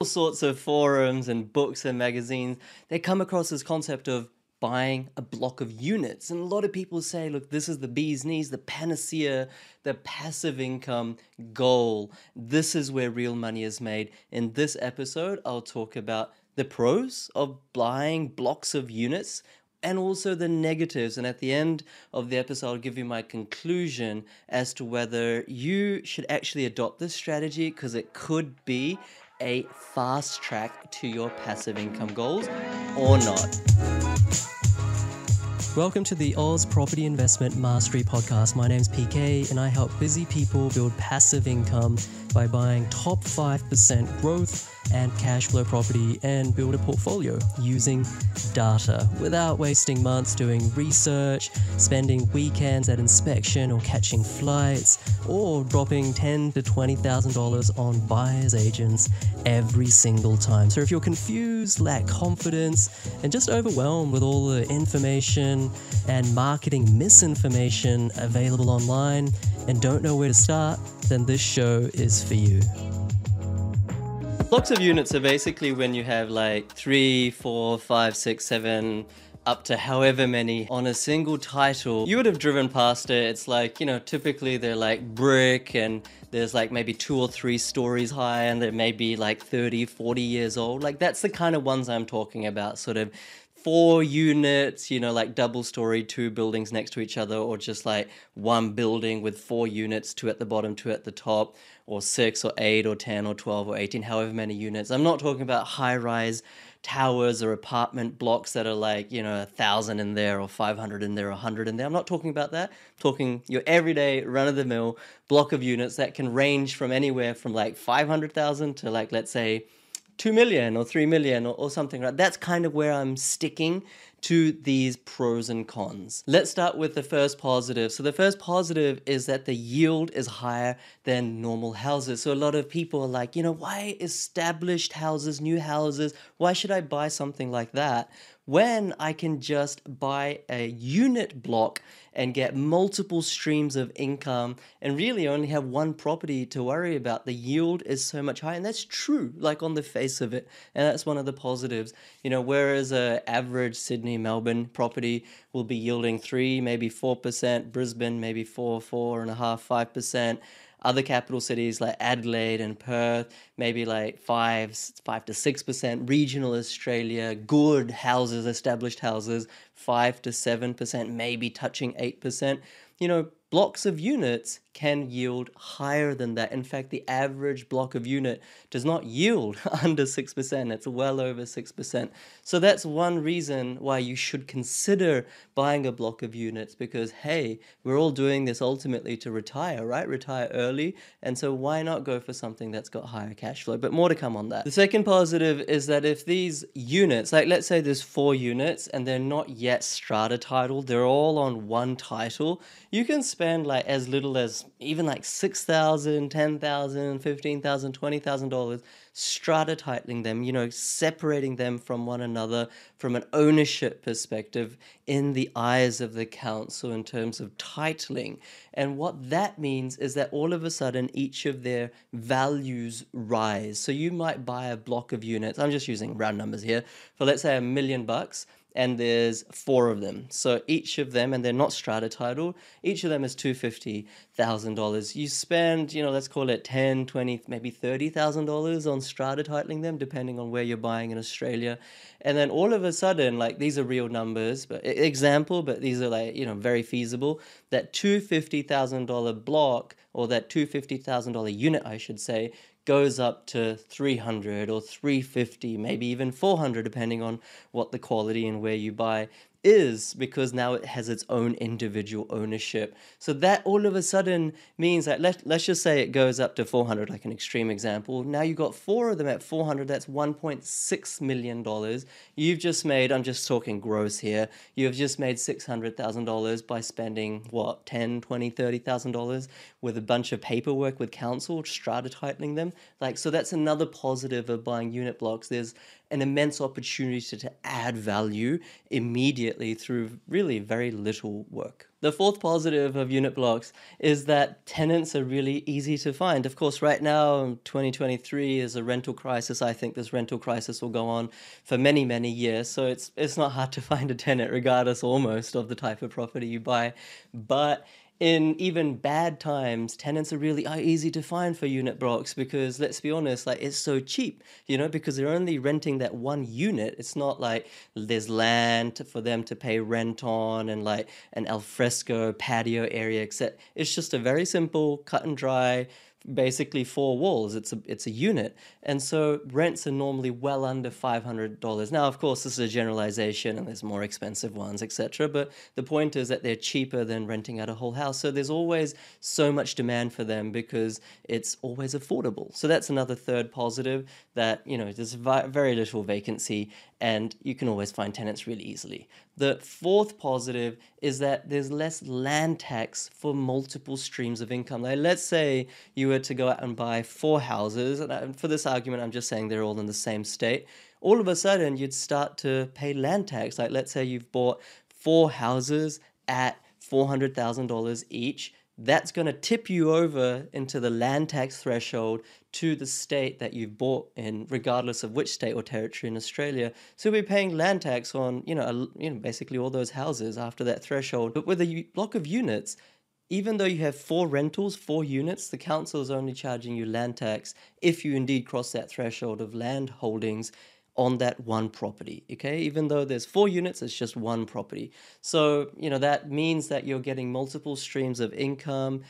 all sorts of forums and books and magazines, they come across this concept of buying a block of units. And a lot of people say, look, this is the bee's knees, the panacea, the passive income goal. This is where real money is made. In this episode, I'll talk about the pros of buying blocks of units and also the negatives. And at the end of the episode, I'll give you my conclusion as to whether you should actually adopt this strategy because it could be a fast track to your passive income goals or not. Welcome to the Aus Property Investment Mastery Podcast. My name's PK, and I help busy people build passive income by buying top 5% growth and cash flow property and build a portfolio using data without wasting months doing research, spending weekends at inspection or catching flights, or dropping ten to twenty thousand dollars on buyers agents every single time. So if you're confused, lack confidence, and just overwhelmed with all the information and marketing misinformation available online and don't know where to start, then this show is for you. Blocks of units are basically when you have like three, four, five, six, seven, up to however many on a single title. You would have driven past it. It's like, you know, typically they're like brick and there's like maybe two or three stories high and they may be like 30, 40 years old. Like that's the kind of ones I'm talking about, sort of four units, you know, like double story, two buildings next to each other, or just like one building with four units, two at the bottom, two at the top, or six or eight or 10 or 12 or 18, however many units. I'm not talking about high rise towers or apartment blocks that are like, you know, a thousand in there or 500 in there, or 100 in there. I'm not talking about that. I'm talking your everyday run of the mill block of units that can range from anywhere from like 500,000 to like, let's say, 2 million or 3 million or, or something that. That's kind of where I'm sticking to these pros and cons. Let's start with the first positive. So, the first positive is that the yield is higher than normal houses. So, a lot of people are like, you know, why established houses, new houses, why should I buy something like that? When I can just buy a unit block and get multiple streams of income and really only have one property to worry about. The yield is so much higher. And that's true, like on the face of it. And that's one of the positives. You know, whereas a average Sydney, Melbourne property will be yielding three, maybe four percent, Brisbane maybe four, four and a half, five percent other capital cities like Adelaide and Perth, maybe like five, five to six percent. Regional Australia, good houses, established houses, five to seven percent, maybe touching eight percent. You know, blocks of units can yield higher than that. In fact, the average block of unit does not yield under 6%. It's well over 6%. So that's one reason why you should consider buying a block of units because, hey, we're all doing this ultimately to retire, right? Retire early. And so why not go for something that's got higher cash flow? But more to come on that. The second positive is that if these units, like let's say there's four units and they're not yet strata titled, they're all on one title, you can spend like as little as even like $6,000, $10,000, $15,000, $20,000 strata titling them, you know, separating them from one another from an ownership perspective in the eyes of the council in terms of titling. And what that means is that all of a sudden each of their values rise. So you might buy a block of units, I'm just using round numbers here, for let's say a million bucks and there's four of them. So each of them, and they're not strata title, each of them is $250,000. You spend, you know, let's call it 10, 20, maybe $30,000 on strata titling them, depending on where you're buying in Australia. And then all of a sudden, like these are real numbers, but example, but these are like, you know, very feasible. That $250,000 block or that $250,000 unit, I should say, goes up to 300 or 350, maybe even 400, depending on what the quality and where you buy is because now it has its own individual ownership. So that all of a sudden means that let, let's just say it goes up to 400, like an extreme example. Now you've got four of them at 400, that's $1.6 million. You've just made, I'm just talking gross here, you've just made $600,000 by spending what, 10, 20, $30,000 with a bunch of paperwork with council, strata titling them. Like, so that's another positive of buying unit blocks. There's an immense opportunity to, to add value immediately through really very little work. The fourth positive of unit blocks is that tenants are really easy to find. Of course, right now, 2023 is a rental crisis. I think this rental crisis will go on for many, many years. So it's it's not hard to find a tenant, regardless almost of the type of property you buy. But in even bad times, tenants are really easy to find for unit blocks because let's be honest, like it's so cheap, you know, because they're only renting that one unit. It's not like there's land for them to pay rent on and like an alfresco patio area, etc. It's just a very simple, cut and dry basically four walls. It's a it's a unit, and so rents are normally well under five hundred dollars. Now, of course, this is a generalization, and there's more expensive ones, etc. But the point is that they're cheaper than renting out a whole house. So there's always so much demand for them because it's always affordable. So that's another third positive that you know there's very little vacancy, and you can always find tenants really easily. The fourth positive is that there's less land tax for multiple streams of income. Like, let's say you were to go out and buy four houses, and for this argument, I'm just saying they're all in the same state. All of a sudden, you'd start to pay land tax. Like, let's say you've bought four houses at $400,000 each that's going to tip you over into the land tax threshold to the state that you've bought in, regardless of which state or territory in Australia. So we're paying land tax on, you know, a, you know, basically all those houses after that threshold. But with a block of units, even though you have four rentals, four units, the council is only charging you land tax if you indeed cross that threshold of land holdings on that one property. Okay, even though there's four units, it's just one property. So, you know, that means that you're getting multiple streams of income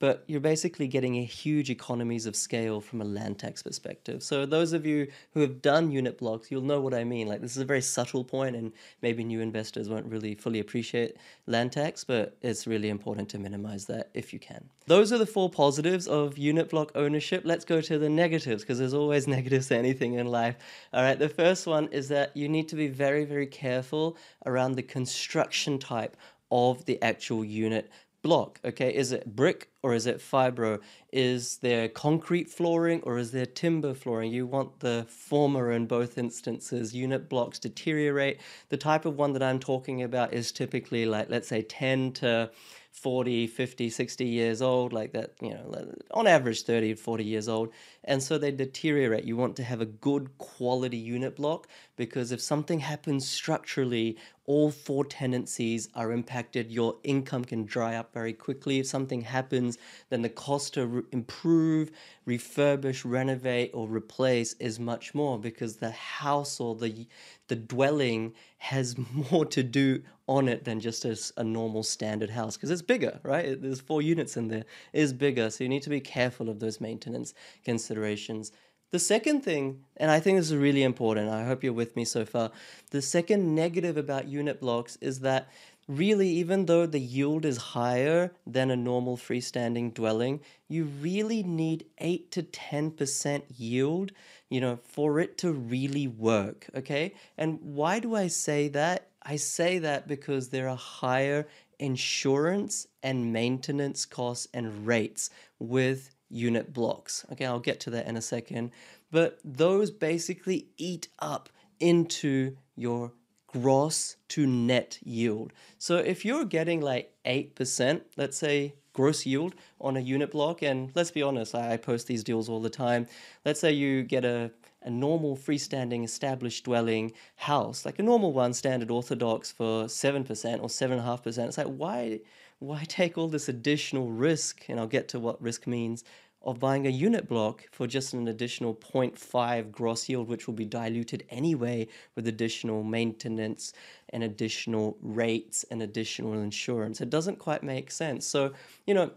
but you're basically getting a huge economies of scale from a land tax perspective. So those of you who have done unit blocks, you'll know what I mean. Like this is a very subtle point and maybe new investors won't really fully appreciate land tax, but it's really important to minimize that if you can. Those are the four positives of unit block ownership. Let's go to the negatives because there's always negatives to anything in life. All right, the first one is that you need to be very very careful around the construction type of the actual unit block? Okay, is it brick or is it fibro? Is there concrete flooring or is there timber flooring? You want the former in both instances. Unit blocks deteriorate. The type of one that I'm talking about is typically like, let's say, 10 to 40, 50, 60 years old, like that, you know, on average 30, 40 years old. And so they deteriorate. You want to have a good quality unit block because if something happens structurally, all four tenancies are impacted. Your income can dry up very quickly. If something happens, then the cost to re- improve, refurbish, renovate, or replace is much more because the house or the the dwelling has more to do on it than just a, a normal standard house because it's bigger, right? There's four units in there. It is bigger, so you need to be careful of those maintenance considerations. The second thing, and I think this is really important, I hope you're with me so far. The second negative about unit blocks is that really, even though the yield is higher than a normal freestanding dwelling, you really need 8 to 10% yield, you know, for it to really work, okay? And why do I say that? I say that because there are higher insurance and maintenance costs and rates with unit blocks. Okay, I'll get to that in a second. But those basically eat up into your gross to net yield. So if you're getting like 8%, let's say gross yield on a unit block, and let's be honest, I post these deals all the time. Let's say you get a, a normal freestanding established dwelling house, like a normal one, standard orthodox for 7% or 7.5%. It's like, why, why take all this additional risk? And I'll get to what risk means of buying a unit block for just an additional 0.5 gross yield, which will be diluted anyway with additional maintenance and additional rates and additional insurance. It doesn't quite make sense. So, you know,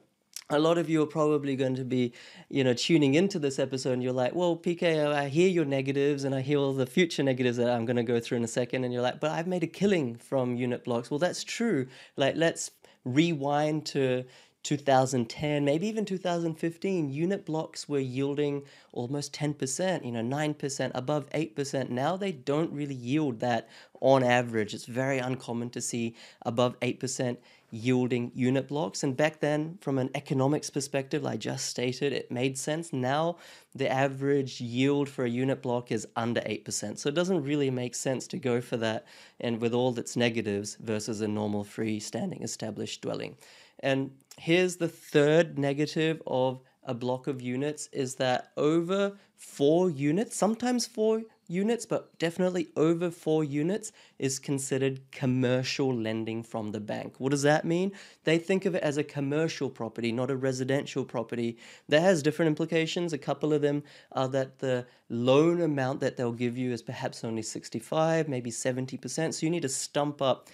a lot of you are probably going to be, you know, tuning into this episode and you're like, well, PK, I hear your negatives and I hear all the future negatives that I'm going to go through in a second. And you're like, but I've made a killing from unit blocks. Well, that's true. Like, let's rewind to 2010, maybe even 2015, unit blocks were yielding almost 10%, you know, 9%, above 8%. Now they don't really yield that on average. It's very uncommon to see above 8% yielding unit blocks. And back then, from an economics perspective, like I just stated, it made sense. Now, the average yield for a unit block is under 8%. So it doesn't really make sense to go for that and with all its negatives versus a normal freestanding established dwelling. And here's the third negative of a block of units is that over four units, sometimes four units, but definitely over four units is considered commercial lending from the bank. What does that mean? They think of it as a commercial property, not a residential property. That has different implications. A couple of them are that the loan amount that they'll give you is perhaps only 65, maybe 70%. So you need to stump up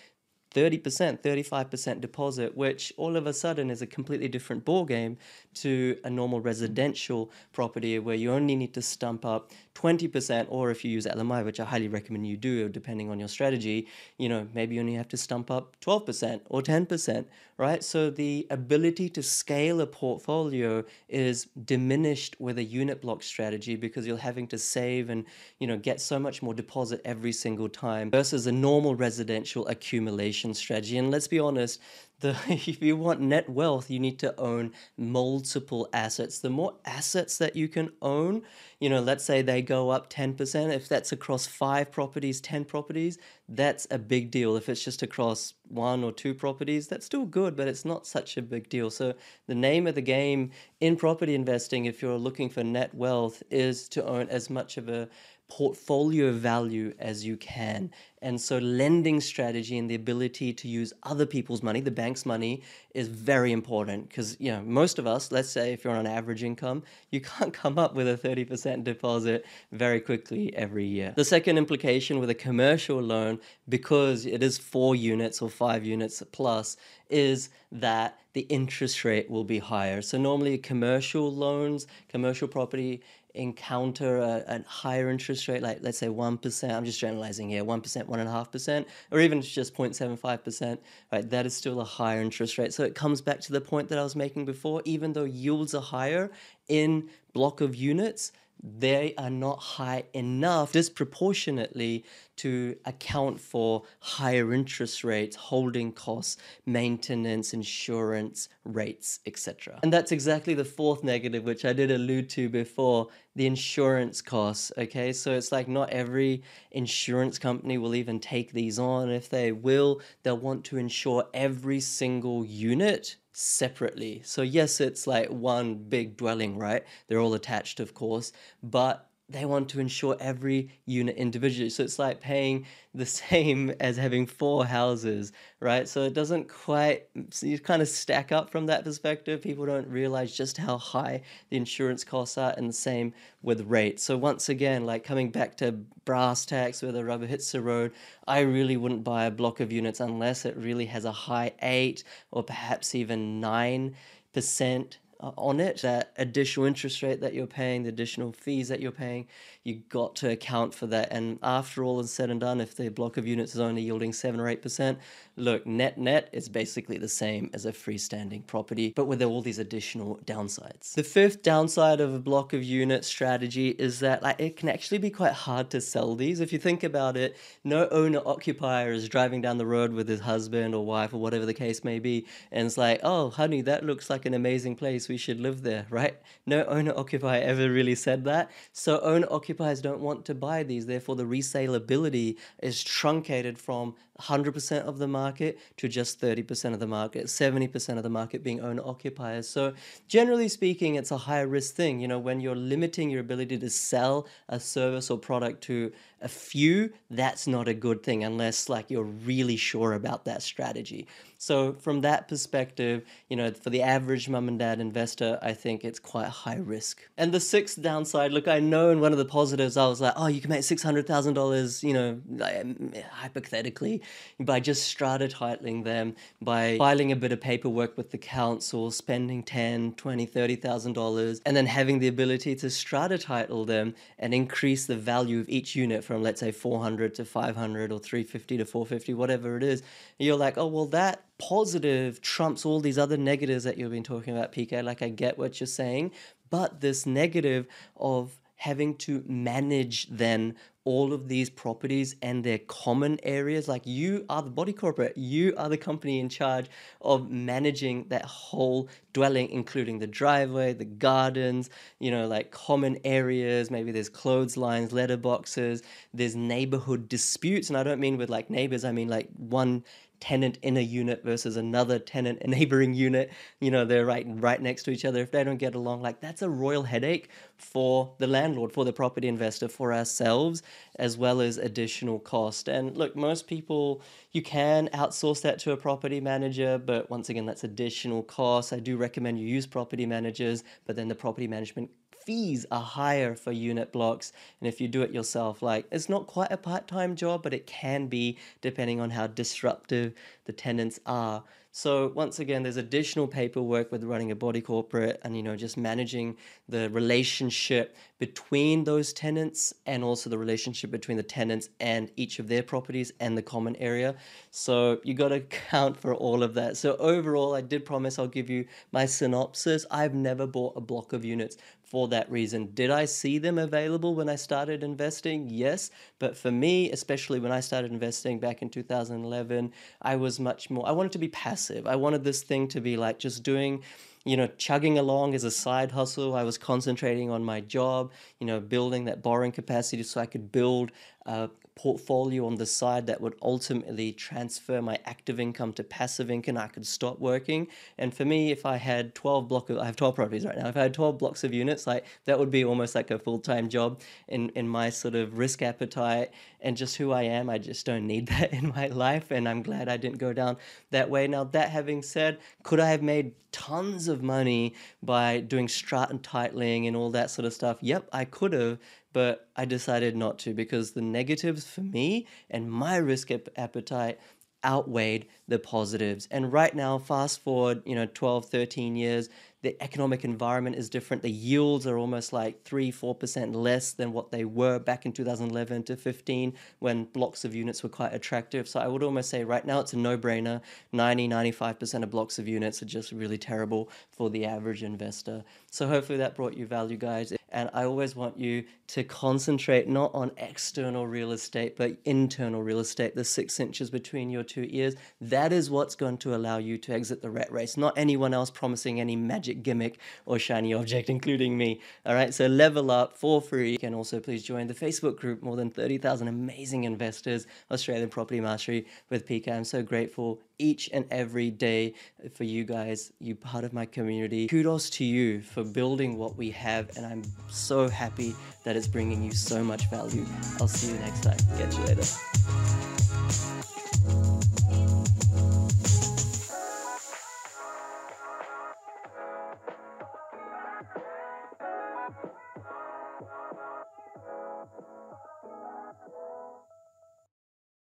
30%, 35% deposit, which all of a sudden is a completely different ball game to a normal residential property where you only need to stump up 20%, or if you use LMI, which I highly recommend you do, depending on your strategy, you know, maybe you only have to stump up 12% or 10%, right? So the ability to scale a portfolio is diminished with a unit block strategy because you're having to save and, you know, get so much more deposit every single time versus a normal residential accumulation strategy. And let's be honest, the if you want net wealth you need to own multiple assets. The more assets that you can own you know let's say they go up 10% if that's across 5 properties 10 properties that's a big deal. If it's just across one or two properties that's still good but it's not such a big deal. So the name of the game in property investing if you're looking for net wealth is to own as much of a portfolio value as you can. And so, lending strategy and the ability to use other people's money, the bank's money, is very important because, you know, most of us, let's say if you're on an average income, you can't come up with a 30% deposit very quickly every year. The second implication with a commercial loan, because it is four units or five units plus, is that the interest rate will be higher. So, normally, commercial loans, commercial property encounter a, a, higher interest rate, like let's say 1%, I'm just generalizing here, 1%, 1.5%, or even just 0.75%, right, that is still a higher interest rate. So it comes back to the point that I was making before, even though yields are higher in block of units, they are not high enough disproportionately to account for higher interest rates, holding costs, maintenance, insurance rates, etc. And that's exactly the fourth negative, which I did allude to before the insurance costs. Okay, so it's like not every insurance company will even take these on. If they will, they'll want to insure every single unit separately. So, yes, it's like one big dwelling, right? They're all attached, of course, but they want to insure every unit individually. So it's like paying the same as having four houses, right? So it doesn't quite, you kind of stack up from that perspective. People don't realize just how high the insurance costs are, and the same with rates. So once again, like coming back to brass tacks where the rubber hits the road, I really wouldn't buy a block of units unless it really has a high eight or perhaps even nine percent on it, that additional interest rate that you're paying, the additional fees that you're paying, you got to account for that. And after all is said and done, if the block of units is only yielding seven or eight percent, look, net net is basically the same as a freestanding property, but with all these additional downsides. The fifth downside of a block of unit strategy is that like it can actually be quite hard to sell these. If you think about it, no owner occupier is driving down the road with his husband or wife or whatever the case may be, and it's like, oh honey, that looks like an amazing place we should live there, right? No owner occupier ever really said that. So owner occupiers don't want to buy these. Therefore, the resaleability is truncated from 100% of the market to just 30% of the market, 70% of the market being owner occupiers. So, generally speaking, it's a higher risk thing. You know, when you're limiting your ability to sell a service or product to a few, that's not a good thing unless like you're really sure about that strategy. So from that perspective, you know, for the average mum and dad investor, I think it's quite high risk. And the sixth downside, look, I know in one of the positives, I was like, oh, you can make six hundred thousand dollars, you know, um, hypothetically, by just strata titling them, by filing a bit of paperwork with the council, spending ten, twenty, thirty thousand dollars, and then having the ability to strata title them and increase the value of each unit from let's say 400 to 500 or 350 to 450 whatever it is. You're like oh well that positive trumps all these other negatives that you've been talking about pk like i get what you're saying but this negative of having to manage then all of these properties and their common areas. Like you are the body corporate, you are the company in charge of managing that whole dwelling, including the driveway, the gardens, you know, like common areas. Maybe there's clotheslines, letterboxes, there's neighborhood disputes. And I don't mean with like neighbors, I mean like one tenant in a unit versus another tenant, a neighboring unit. You know, they're right right next to each other. If they don't get along, like that's a royal headache for the landlord, for the property investor, for ourselves, as well as additional cost. And look, most people you can outsource that to a property manager, but once again, that's additional cost. I do recommend you use property managers, but then the property management fees are higher for unit blocks. And if you do it yourself, like it's not quite a part time job, but it can be depending on how disruptive the tenants are. So once again, there's additional paperwork with running a body corporate and you know just managing the relationship between those tenants and also the relationship between the tenants and each of their properties and the common area. So you got to count for all of that. So overall, I did promise I'll give you my synopsis. I've never bought a block of units for that reason. Did I see them available when I started investing? Yes, but for me, especially when I started investing back in 2011, I was much more I wanted to be passive. I wanted this thing to be like just doing you know, chugging along as a side hustle. I was concentrating on my job, you know, building that borrowing capacity so I could build a portfolio on the side that would ultimately transfer my active income to passive income. I could stop working. And for me, if I had 12 blocks, of, I have 12 properties right now. If I had 12 blocks of units, like that would be almost like a full-time job in, in my sort of risk appetite and just who I am. I just don't need that in my life. And I'm glad I didn't go down that way. Now, that having said, could I have made tons of money by doing strata titling and all that sort of stuff? Yep, I could have but I decided not to because the negatives for me and my risk appetite outweighed the positives. And right now, fast forward, you know, 12, 13 years, the economic environment is different. The yields are almost like 3 4% less than what they were back in 2011 to 15 when blocks of units were quite attractive. So I would almost say right now it's a no brainer. 90 95% of blocks of units are just really terrible for the average investor. So hopefully that brought you value, guys. And I always want you to concentrate not on external real estate, but internal real estate, the six inches between your two ears. That is what's going to allow you to exit the rat race, not anyone else promising any magic gimmick or shiny object, including me. All right, so level up for free. You can also please join the Facebook group, more than 30,000 amazing investors, Australian Property Mastery with PK. I'm so grateful each and every day for you guys, you part of my community. Kudos to you for building what we have, and I'm so happy that it's bringing you so much value. I'll see you next time. Catch you later.